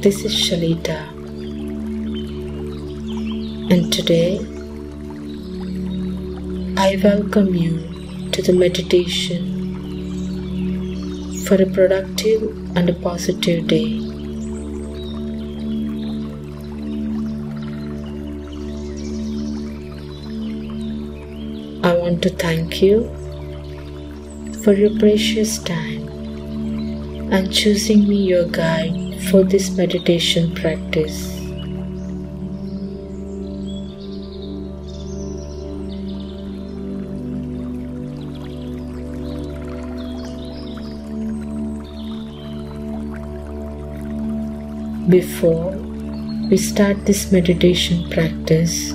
Hi, this is Shalita, and today I welcome you to the meditation for a productive and a positive day. I want to thank you for your precious time and choosing me your guide for this meditation practice. Before we start this meditation practice,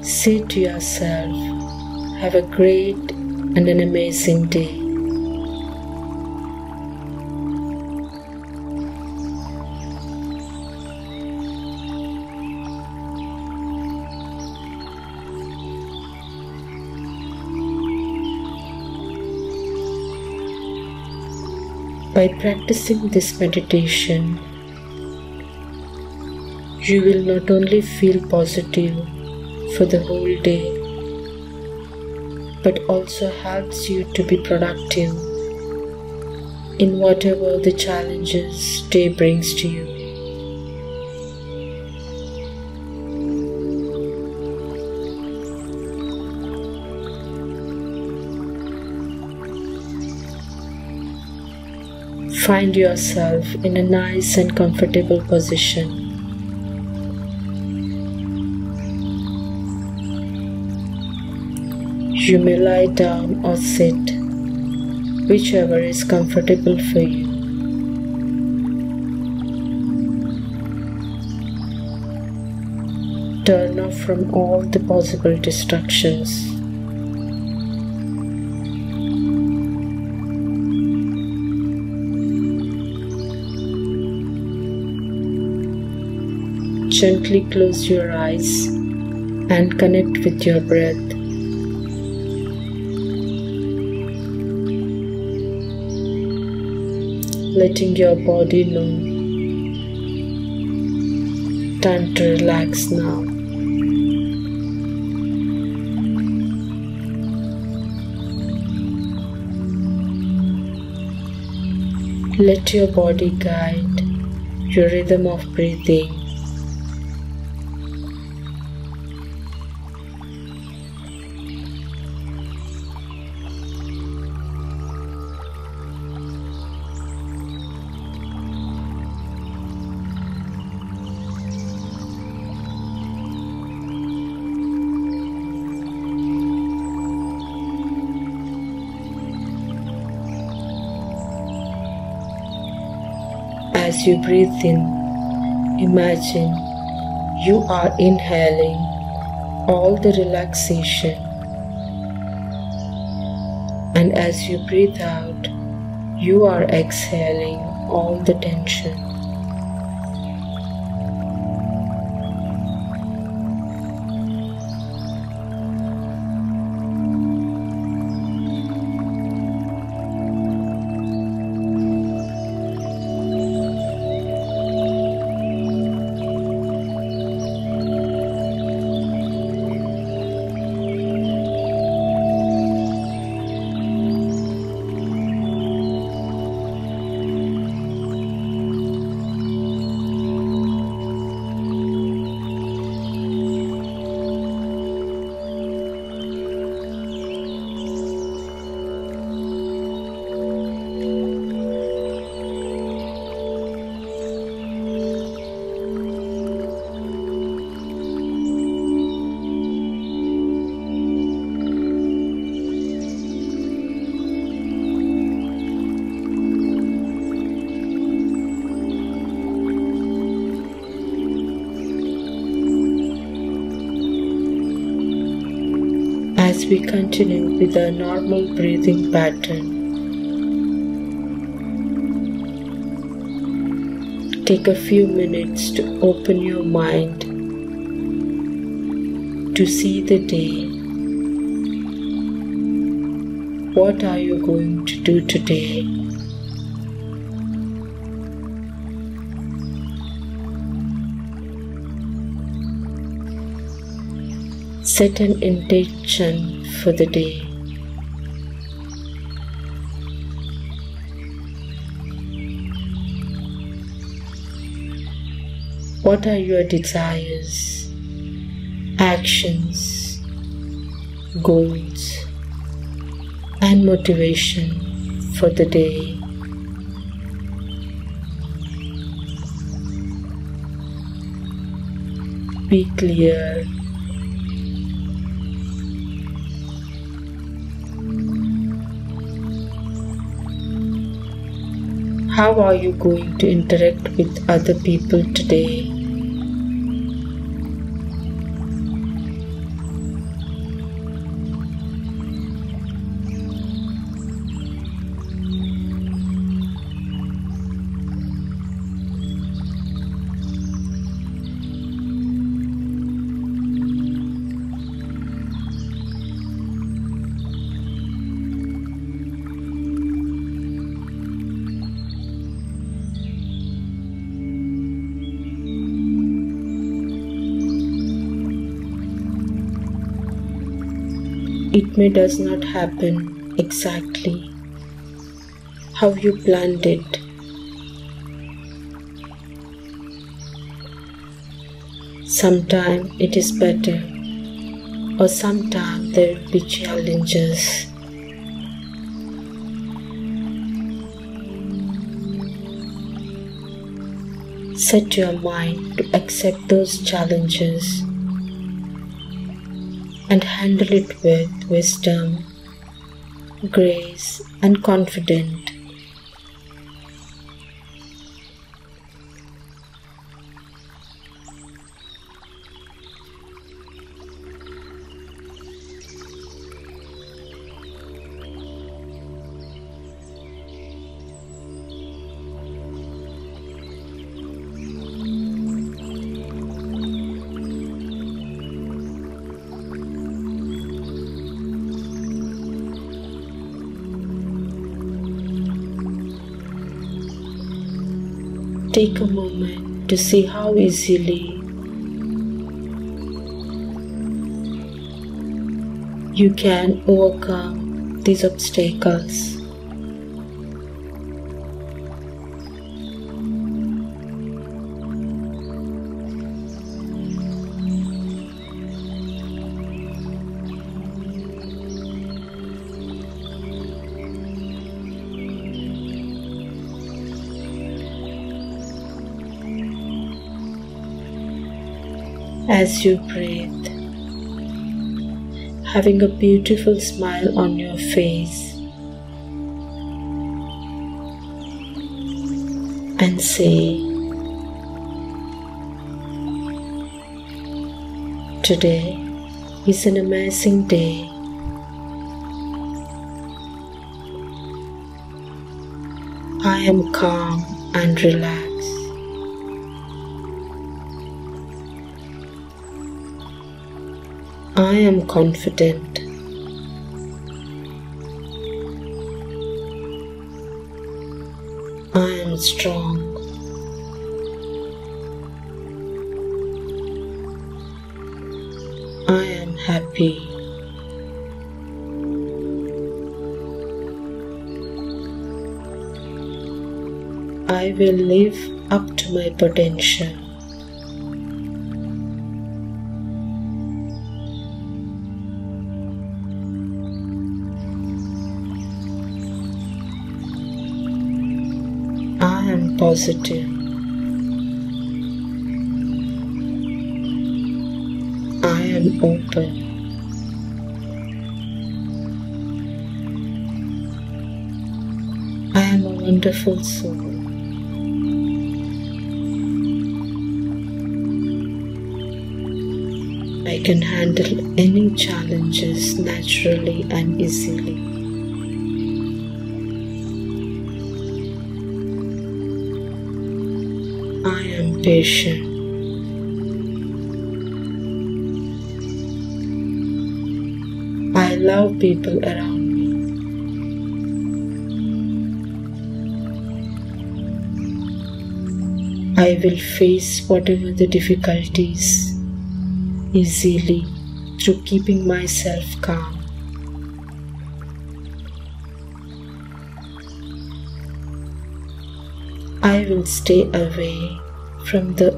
say to yourself, have a great and an amazing day. By practicing this meditation, you will not only feel positive for the whole day, but also helps you to be productive in whatever the challenges day brings to you. Find yourself in a nice and comfortable position. You may lie down or sit, whichever is comfortable for you. Turn off from all the possible distractions. Gently close your eyes and connect with your breath. letting your body know. Time to relax now. Let your body guide your rhythm of breathing. As you breathe in, imagine you are inhaling all the relaxation. And as you breathe out, you are exhaling all the tension. we continue with our normal breathing pattern. Take a few minutes to open your mind to see the day. What are you going to do today? set an intention for the day. What are your desires, actions, goals, and motivation for the day? Be clear. How are you going to interact with other people today? It may does not happen exactly how you planned it. Sometimes it is better, or sometimes there will be challenges. Set your mind to accept those challenges and handle it with wisdom, grace, and confidence. Take a moment to see how easily you can overcome these obstacles. As you breathe, having a beautiful smile on your face, and say, Today is an amazing day. I am calm and relaxed. I am confident. I am strong. I am happy. I will live up to my potential. Positive. I am open. I am a wonderful soul. I can handle any challenges naturally and easily. Patient. I love people around me. I will face whatever the difficulties easily through keeping myself calm. I will stay away from the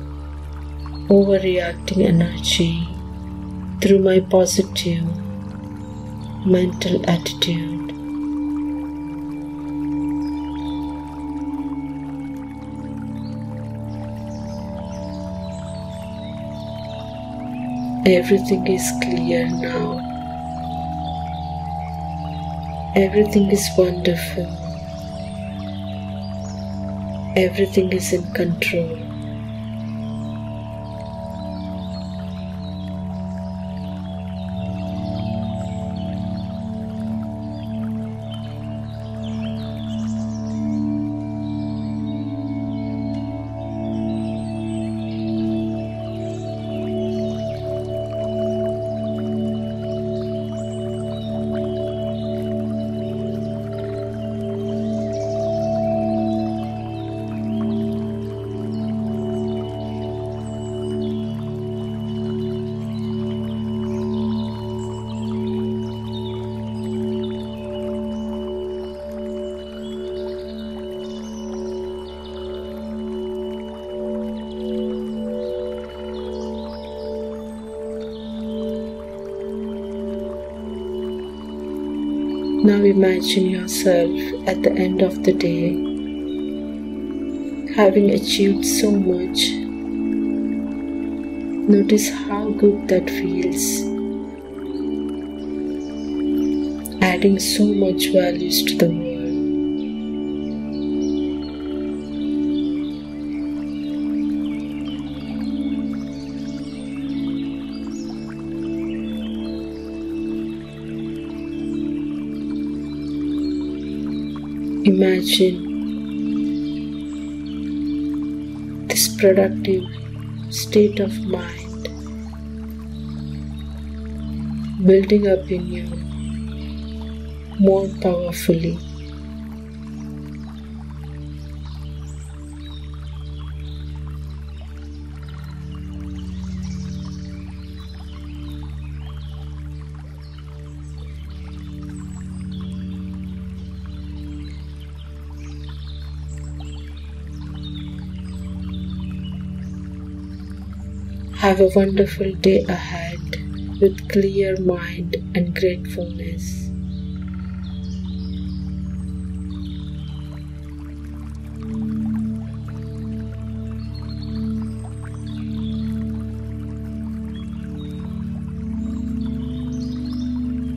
overreacting energy through my positive mental attitude. Everything is clear now. Everything is wonderful. Everything is in control. Now imagine yourself at the end of the day having achieved so much. Notice how good that feels. Adding so much values to the world. Imagine this productive state of mind building up in you more powerfully. Have a wonderful day ahead with clear mind and gratefulness.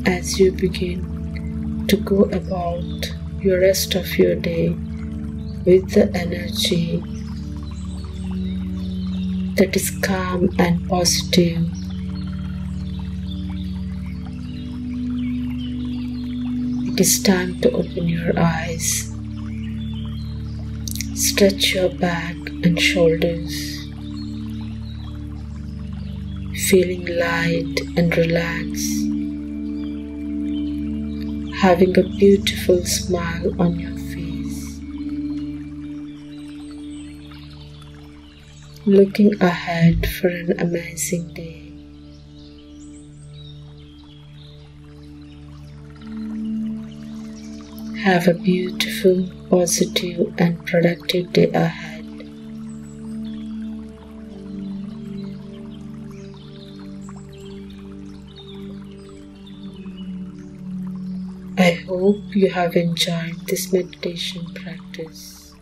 As you begin to go about your rest of your day with the energy that is calm and positive. It is time to open your eyes. Stretch your back and shoulders, feeling light and relaxed, having a beautiful smile on your looking ahead for an amazing day. Have a beautiful, positive, and productive day ahead. I hope you have enjoyed this meditation practice.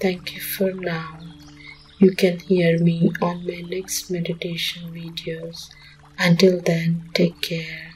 Thank you for now. You can hear me on my next meditation videos. Until then, take care.